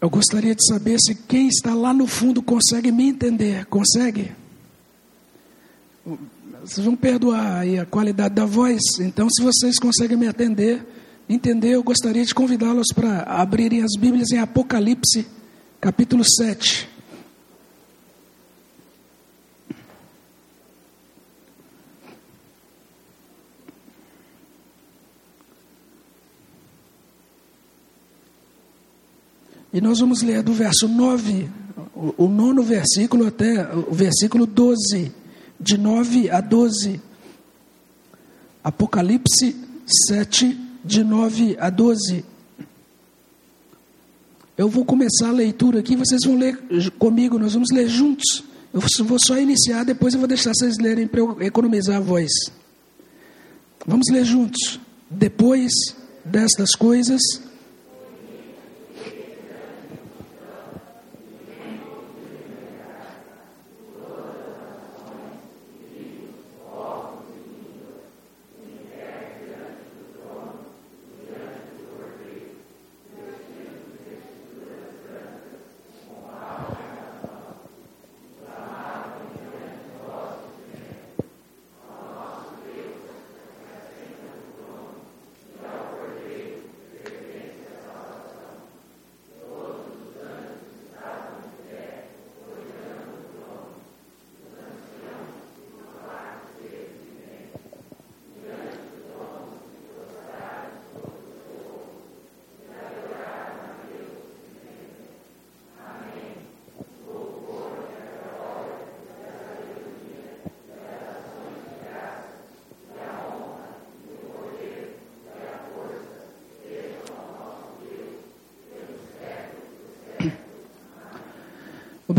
Eu gostaria de saber se quem está lá no fundo consegue me entender. Consegue? Vocês vão perdoar aí a qualidade da voz. Então, se vocês conseguem me atender, entender, eu gostaria de convidá-los para abrirem as Bíblias em Apocalipse, capítulo 7. E nós vamos ler do verso 9, o, o nono versículo até o versículo 12, de 9 a 12. Apocalipse 7, de 9 a 12. Eu vou começar a leitura aqui, vocês vão ler comigo, nós vamos ler juntos. Eu vou só iniciar, depois eu vou deixar vocês lerem para eu economizar a voz. Vamos ler juntos. Depois destas coisas,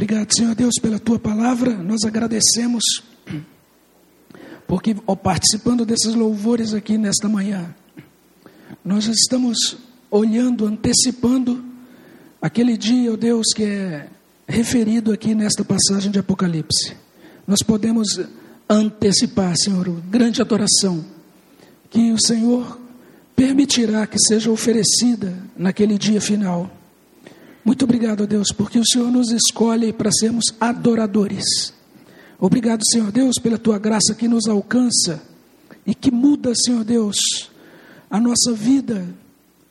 Obrigado, Senhor Deus, pela tua palavra. Nós agradecemos porque, participando desses louvores aqui nesta manhã, nós estamos olhando, antecipando aquele dia, ó Deus, que é referido aqui nesta passagem de Apocalipse. Nós podemos antecipar, Senhor, grande adoração que o Senhor permitirá que seja oferecida naquele dia final. Muito obrigado, Deus, porque o Senhor nos escolhe para sermos adoradores. Obrigado, Senhor Deus, pela tua graça que nos alcança e que muda, Senhor Deus, a nossa vida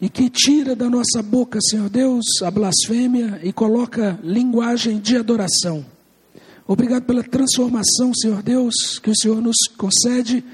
e que tira da nossa boca, Senhor Deus, a blasfêmia e coloca linguagem de adoração. Obrigado pela transformação, Senhor Deus, que o Senhor nos concede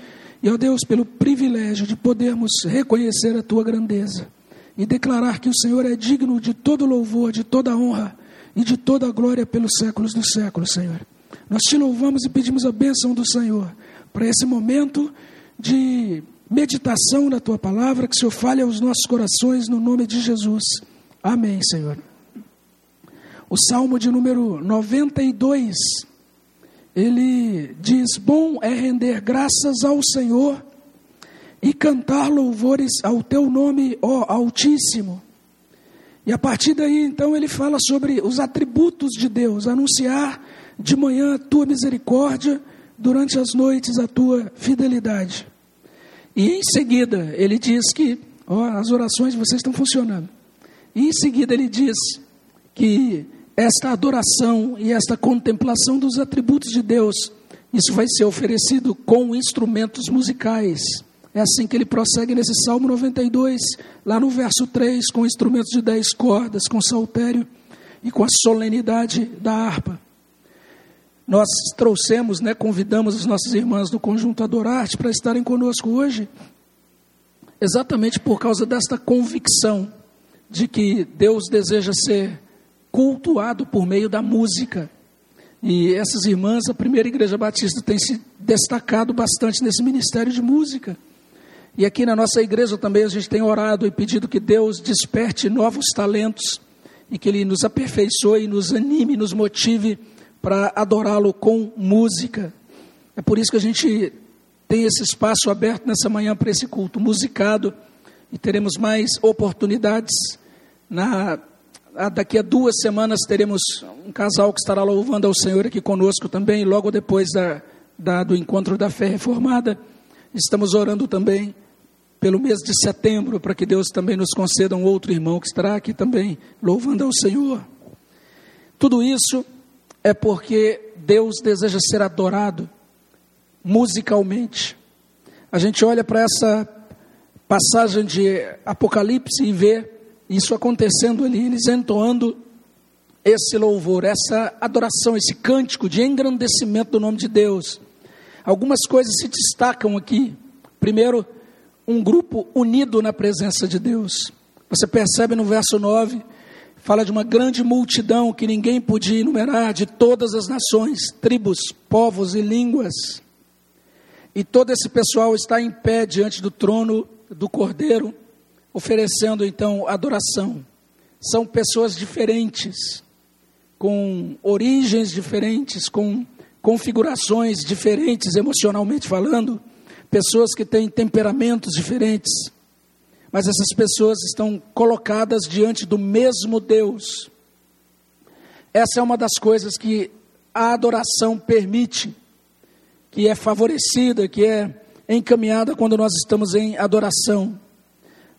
e, ó Deus, pelo privilégio de podermos reconhecer a tua grandeza e declarar que o Senhor é digno de todo louvor, de toda honra e de toda glória pelos séculos dos séculos, Senhor. Nós te louvamos e pedimos a bênção do Senhor para esse momento de meditação na tua palavra, que o Senhor fale aos nossos corações no nome de Jesus. Amém, Senhor. O Salmo de número 92, ele diz: Bom é render graças ao Senhor e cantar louvores ao teu nome, ó Altíssimo. E a partir daí, então, ele fala sobre os atributos de Deus, anunciar de manhã a tua misericórdia, durante as noites a tua fidelidade. E em seguida, ele diz que, ó, as orações de vocês estão funcionando. E em seguida, ele diz que esta adoração e esta contemplação dos atributos de Deus, isso vai ser oferecido com instrumentos musicais. É assim que ele prossegue nesse Salmo 92, lá no verso 3, com instrumentos de dez cordas, com saltério e com a solenidade da harpa. Nós trouxemos, né, convidamos as nossas irmãs do Conjunto Adorarte para estarem conosco hoje, exatamente por causa desta convicção de que Deus deseja ser cultuado por meio da música. E essas irmãs, a primeira igreja batista, tem se destacado bastante nesse ministério de música. E aqui na nossa igreja também a gente tem orado e pedido que Deus desperte novos talentos e que Ele nos aperfeiçoe, nos anime, nos motive para adorá-lo com música. É por isso que a gente tem esse espaço aberto nessa manhã para esse culto musicado e teremos mais oportunidades. Na, daqui a duas semanas teremos um casal que estará louvando ao Senhor aqui conosco também, logo depois da, da, do encontro da fé reformada. Estamos orando também pelo mês de setembro, para que Deus também nos conceda um outro irmão que estará aqui também louvando ao Senhor. Tudo isso é porque Deus deseja ser adorado musicalmente. A gente olha para essa passagem de Apocalipse e vê isso acontecendo ali, eles entoando esse louvor, essa adoração, esse cântico de engrandecimento do nome de Deus. Algumas coisas se destacam aqui. Primeiro, um grupo unido na presença de Deus. Você percebe no verso 9, fala de uma grande multidão que ninguém podia enumerar, de todas as nações, tribos, povos e línguas. E todo esse pessoal está em pé diante do trono do Cordeiro, oferecendo então adoração. São pessoas diferentes, com origens diferentes, com configurações diferentes emocionalmente falando, pessoas que têm temperamentos diferentes, mas essas pessoas estão colocadas diante do mesmo Deus. Essa é uma das coisas que a adoração permite, que é favorecida, que é encaminhada quando nós estamos em adoração.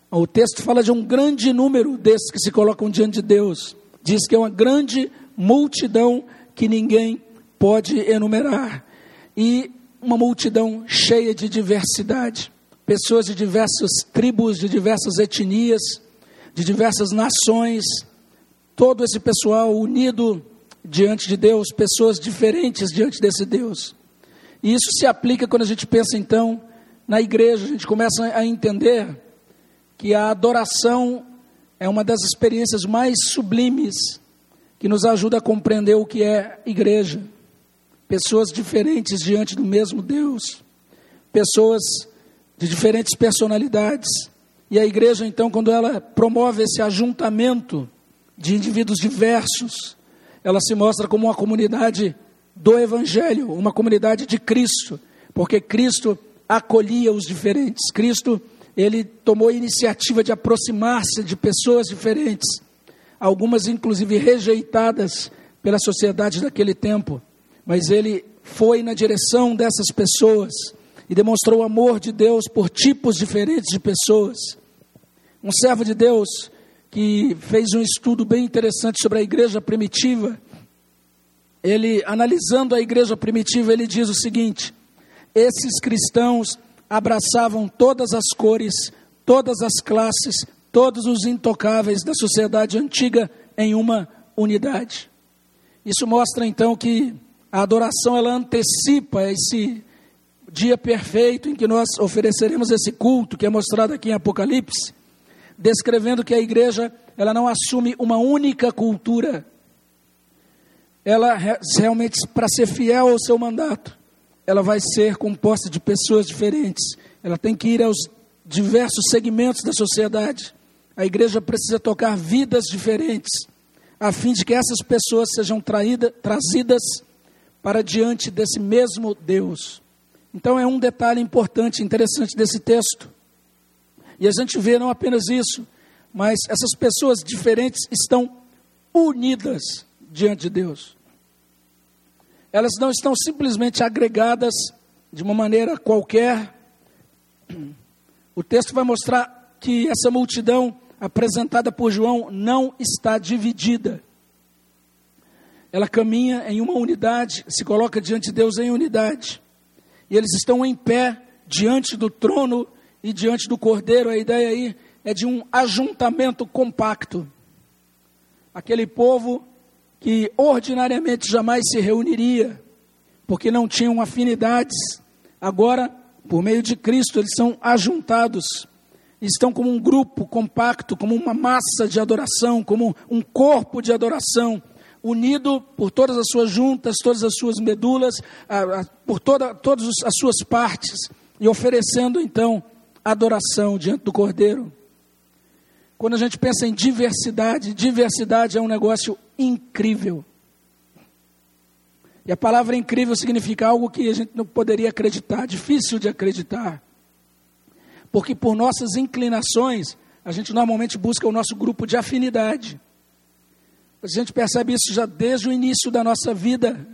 O texto fala de um grande número desses que se colocam diante de Deus. Diz que é uma grande multidão que ninguém pode enumerar. E uma multidão cheia de diversidade. Pessoas de diversas tribos, de diversas etnias, de diversas nações. Todo esse pessoal unido diante de Deus, pessoas diferentes diante desse Deus. E isso se aplica quando a gente pensa então na igreja, a gente começa a entender que a adoração é uma das experiências mais sublimes que nos ajuda a compreender o que é igreja. Pessoas diferentes diante do mesmo Deus, pessoas de diferentes personalidades. E a igreja, então, quando ela promove esse ajuntamento de indivíduos diversos, ela se mostra como uma comunidade do Evangelho, uma comunidade de Cristo, porque Cristo acolhia os diferentes. Cristo, ele tomou a iniciativa de aproximar-se de pessoas diferentes, algumas inclusive rejeitadas pela sociedade daquele tempo, mas ele foi na direção dessas pessoas e demonstrou o amor de Deus por tipos diferentes de pessoas. Um servo de Deus que fez um estudo bem interessante sobre a igreja primitiva, ele, analisando a igreja primitiva, ele diz o seguinte: esses cristãos abraçavam todas as cores, todas as classes, todos os intocáveis da sociedade antiga em uma unidade. Isso mostra então que a adoração ela antecipa esse dia perfeito em que nós ofereceremos esse culto que é mostrado aqui em Apocalipse, descrevendo que a igreja ela não assume uma única cultura, ela realmente, para ser fiel ao seu mandato, ela vai ser composta de pessoas diferentes. Ela tem que ir aos diversos segmentos da sociedade. A igreja precisa tocar vidas diferentes, a fim de que essas pessoas sejam traída, trazidas para diante desse mesmo Deus. Então é um detalhe importante, interessante desse texto. E a gente vê não apenas isso, mas essas pessoas diferentes estão unidas diante de Deus elas não estão simplesmente agregadas de uma maneira qualquer. O texto vai mostrar que essa multidão apresentada por João não está dividida. Ela caminha em uma unidade, se coloca diante de Deus em unidade. E eles estão em pé diante do trono e diante do cordeiro. A ideia aí é de um ajuntamento compacto. Aquele povo que ordinariamente jamais se reuniria, porque não tinham afinidades. Agora, por meio de Cristo, eles são ajuntados, estão como um grupo compacto, como uma massa de adoração, como um corpo de adoração, unido por todas as suas juntas, todas as suas medulas, por toda, todas as suas partes, e oferecendo então adoração diante do Cordeiro. Quando a gente pensa em diversidade, diversidade é um negócio incrível. E a palavra incrível significa algo que a gente não poderia acreditar, difícil de acreditar. Porque por nossas inclinações, a gente normalmente busca o nosso grupo de afinidade. A gente percebe isso já desde o início da nossa vida.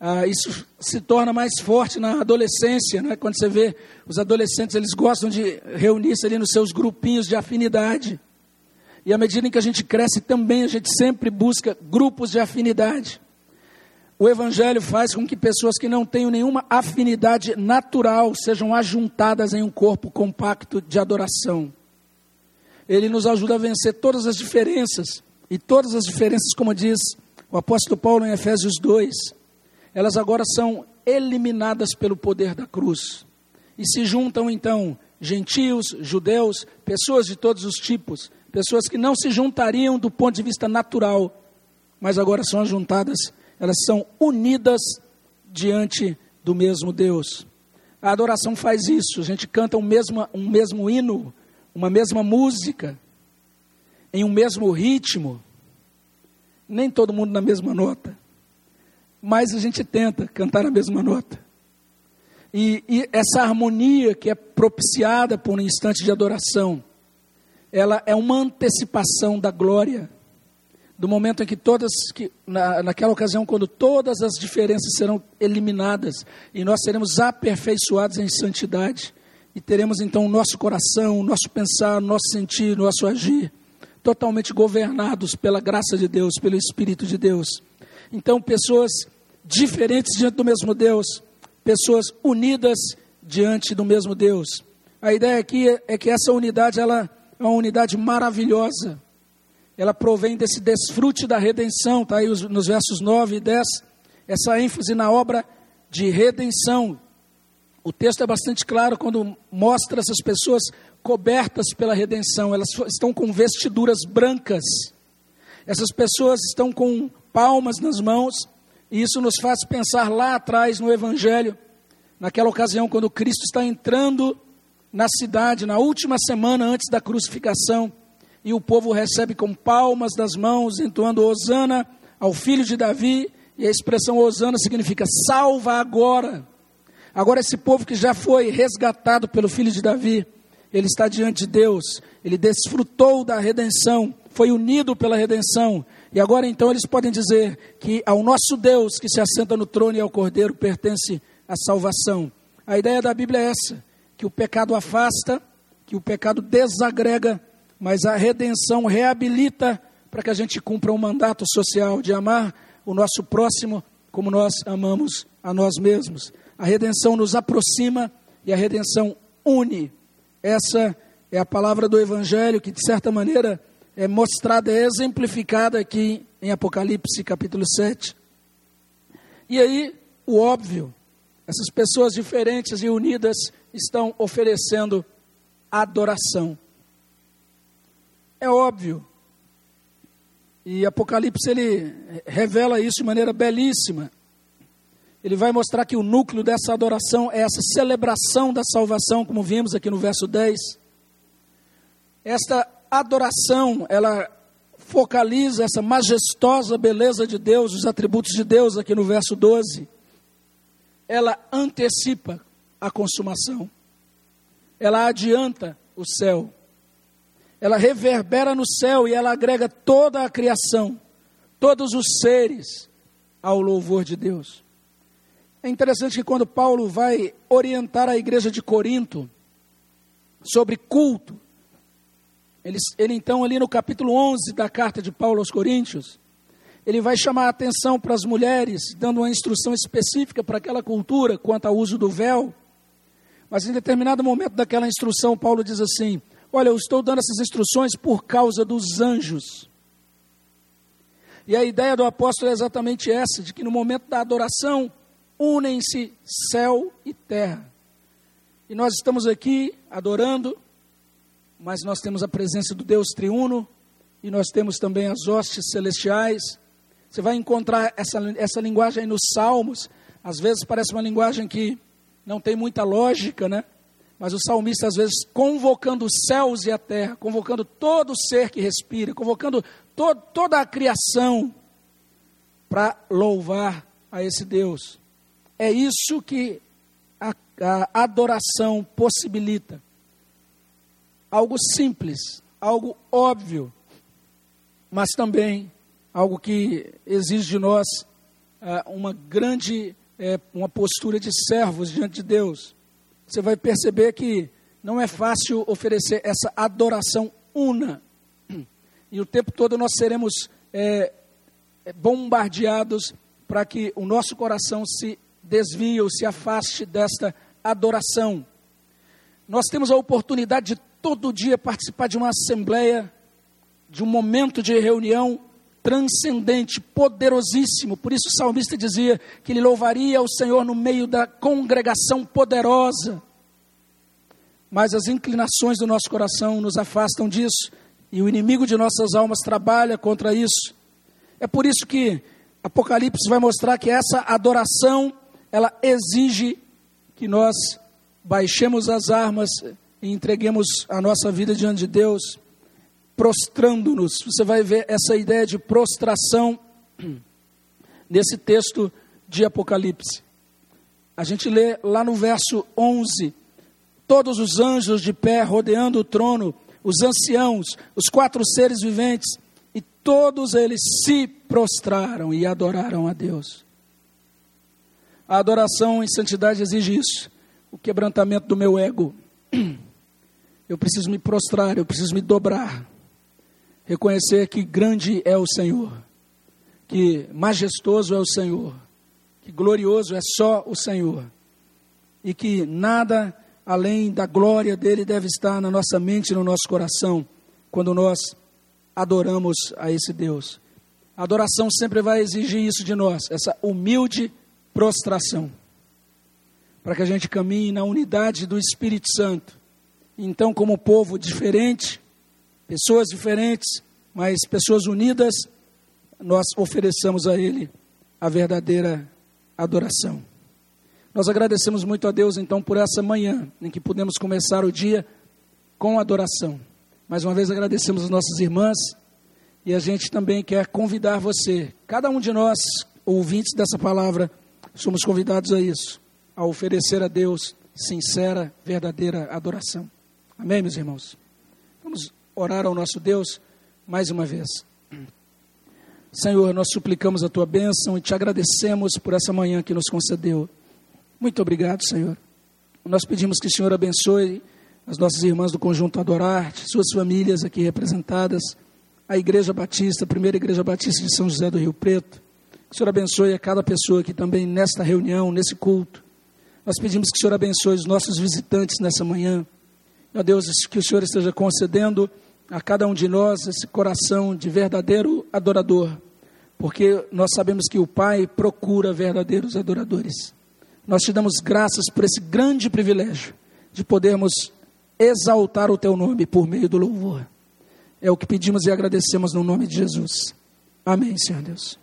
Ah, isso se torna mais forte na adolescência, né? quando você vê os adolescentes, eles gostam de reunir-se ali nos seus grupinhos de afinidade. E à medida em que a gente cresce também, a gente sempre busca grupos de afinidade. O Evangelho faz com que pessoas que não tenham nenhuma afinidade natural sejam ajuntadas em um corpo compacto de adoração. Ele nos ajuda a vencer todas as diferenças, e todas as diferenças, como diz o apóstolo Paulo em Efésios 2, elas agora são eliminadas pelo poder da cruz. E se juntam então gentios, judeus, pessoas de todos os tipos, pessoas que não se juntariam do ponto de vista natural, mas agora são juntadas, elas são unidas diante do mesmo Deus. A adoração faz isso, a gente canta um mesmo, um mesmo hino, uma mesma música, em um mesmo ritmo, nem todo mundo na mesma nota, mas a gente tenta cantar a mesma nota. E, e essa harmonia que é propiciada por um instante de adoração, ela é uma antecipação da glória, do momento em que todas, que, na, naquela ocasião, quando todas as diferenças serão eliminadas e nós seremos aperfeiçoados em santidade, e teremos então o nosso coração, o nosso pensar, o nosso sentir, o nosso agir, totalmente governados pela graça de Deus, pelo Espírito de Deus. Então, pessoas diferentes diante do mesmo Deus, pessoas unidas diante do mesmo Deus. A ideia aqui é que essa unidade ela é uma unidade maravilhosa. Ela provém desse desfrute da redenção, está aí nos versos 9 e 10, essa ênfase na obra de redenção. O texto é bastante claro quando mostra essas pessoas cobertas pela redenção, elas estão com vestiduras brancas. Essas pessoas estão com palmas nas mãos, e isso nos faz pensar lá atrás no Evangelho, naquela ocasião quando Cristo está entrando na cidade, na última semana antes da crucificação, e o povo recebe com palmas das mãos, entoando Hosana ao filho de Davi, e a expressão Hosana significa salva agora. Agora, esse povo que já foi resgatado pelo filho de Davi, ele está diante de Deus, ele desfrutou da redenção, foi unido pela redenção, e agora então eles podem dizer que ao nosso Deus que se assenta no trono e ao Cordeiro pertence a salvação. A ideia da Bíblia é essa: que o pecado afasta, que o pecado desagrega, mas a redenção reabilita para que a gente cumpra o um mandato social de amar o nosso próximo como nós amamos a nós mesmos. A redenção nos aproxima e a redenção une essa é a palavra do Evangelho que, de certa maneira, é mostrada, é exemplificada aqui em Apocalipse capítulo 7. E aí, o óbvio, essas pessoas diferentes e unidas estão oferecendo adoração. É óbvio. E Apocalipse ele revela isso de maneira belíssima ele vai mostrar que o núcleo dessa adoração é essa celebração da salvação, como vimos aqui no verso 10. Esta adoração, ela focaliza essa majestosa beleza de Deus, os atributos de Deus aqui no verso 12. Ela antecipa a consumação. Ela adianta o céu. Ela reverbera no céu e ela agrega toda a criação, todos os seres ao louvor de Deus. É interessante que quando Paulo vai orientar a igreja de Corinto sobre culto, ele, ele, então, ali no capítulo 11 da carta de Paulo aos Coríntios, ele vai chamar a atenção para as mulheres, dando uma instrução específica para aquela cultura quanto ao uso do véu. Mas em determinado momento daquela instrução, Paulo diz assim: Olha, eu estou dando essas instruções por causa dos anjos. E a ideia do apóstolo é exatamente essa: de que no momento da adoração, unem-se céu e terra. E nós estamos aqui adorando, mas nós temos a presença do Deus triuno e nós temos também as hostes celestiais. Você vai encontrar essa, essa linguagem nos Salmos. Às vezes parece uma linguagem que não tem muita lógica, né? Mas o salmista, às vezes, convocando os céus e a terra, convocando todo ser que respira, convocando to toda a criação para louvar a esse Deus. É isso que a, a adoração possibilita. Algo simples, algo óbvio, mas também algo que exige de nós ah, uma grande, é, uma postura de servos diante de Deus, você vai perceber que não é fácil oferecer essa adoração una. E o tempo todo nós seremos é, bombardeados para que o nosso coração se desvie ou se afaste desta adoração. Nós temos a oportunidade de todo dia participar de uma assembleia, de um momento de reunião transcendente, poderosíssimo. Por isso o salmista dizia que ele louvaria o Senhor no meio da congregação poderosa. Mas as inclinações do nosso coração nos afastam disso, e o inimigo de nossas almas trabalha contra isso. É por isso que Apocalipse vai mostrar que essa adoração, ela exige que nós baixemos as armas e entreguemos a nossa vida diante de Deus, prostrando-nos. Você vai ver essa ideia de prostração nesse texto de Apocalipse. A gente lê lá no verso 11: todos os anjos de pé rodeando o trono, os anciãos, os quatro seres viventes, e todos eles se prostraram e adoraram a Deus. A adoração em santidade exige isso, o quebrantamento do meu ego. Eu preciso me prostrar, eu preciso me dobrar, reconhecer que grande é o Senhor, que majestoso é o Senhor, que glorioso é só o Senhor, e que nada além da glória dele deve estar na nossa mente e no nosso coração, quando nós adoramos a esse Deus. A adoração sempre vai exigir isso de nós, essa humilde prostração para que a gente caminhe na unidade do Espírito Santo. Então, como povo diferente, pessoas diferentes, mas pessoas unidas, nós ofereçamos a Ele a verdadeira adoração. Nós agradecemos muito a Deus, então, por essa manhã em que pudemos começar o dia com adoração. Mais uma vez agradecemos as nossas irmãs e a gente também quer convidar você, cada um de nós, ouvintes dessa palavra, somos convidados a isso a oferecer a Deus sincera, verdadeira adoração. Amém, meus irmãos? Vamos orar ao nosso Deus mais uma vez. Senhor, nós suplicamos a tua bênção e te agradecemos por essa manhã que nos concedeu. Muito obrigado, Senhor. Nós pedimos que o Senhor abençoe as nossas irmãs do conjunto Adorarte, suas famílias aqui representadas, a Igreja Batista, a primeira Igreja Batista de São José do Rio Preto. O Senhor abençoe a cada pessoa aqui também nesta reunião, nesse culto. Nós pedimos que o Senhor abençoe os nossos visitantes nessa manhã. Ó Deus, que o Senhor esteja concedendo a cada um de nós esse coração de verdadeiro adorador, porque nós sabemos que o Pai procura verdadeiros adoradores. Nós te damos graças por esse grande privilégio de podermos exaltar o teu nome por meio do louvor. É o que pedimos e agradecemos no nome de Jesus. Amém, Senhor Deus.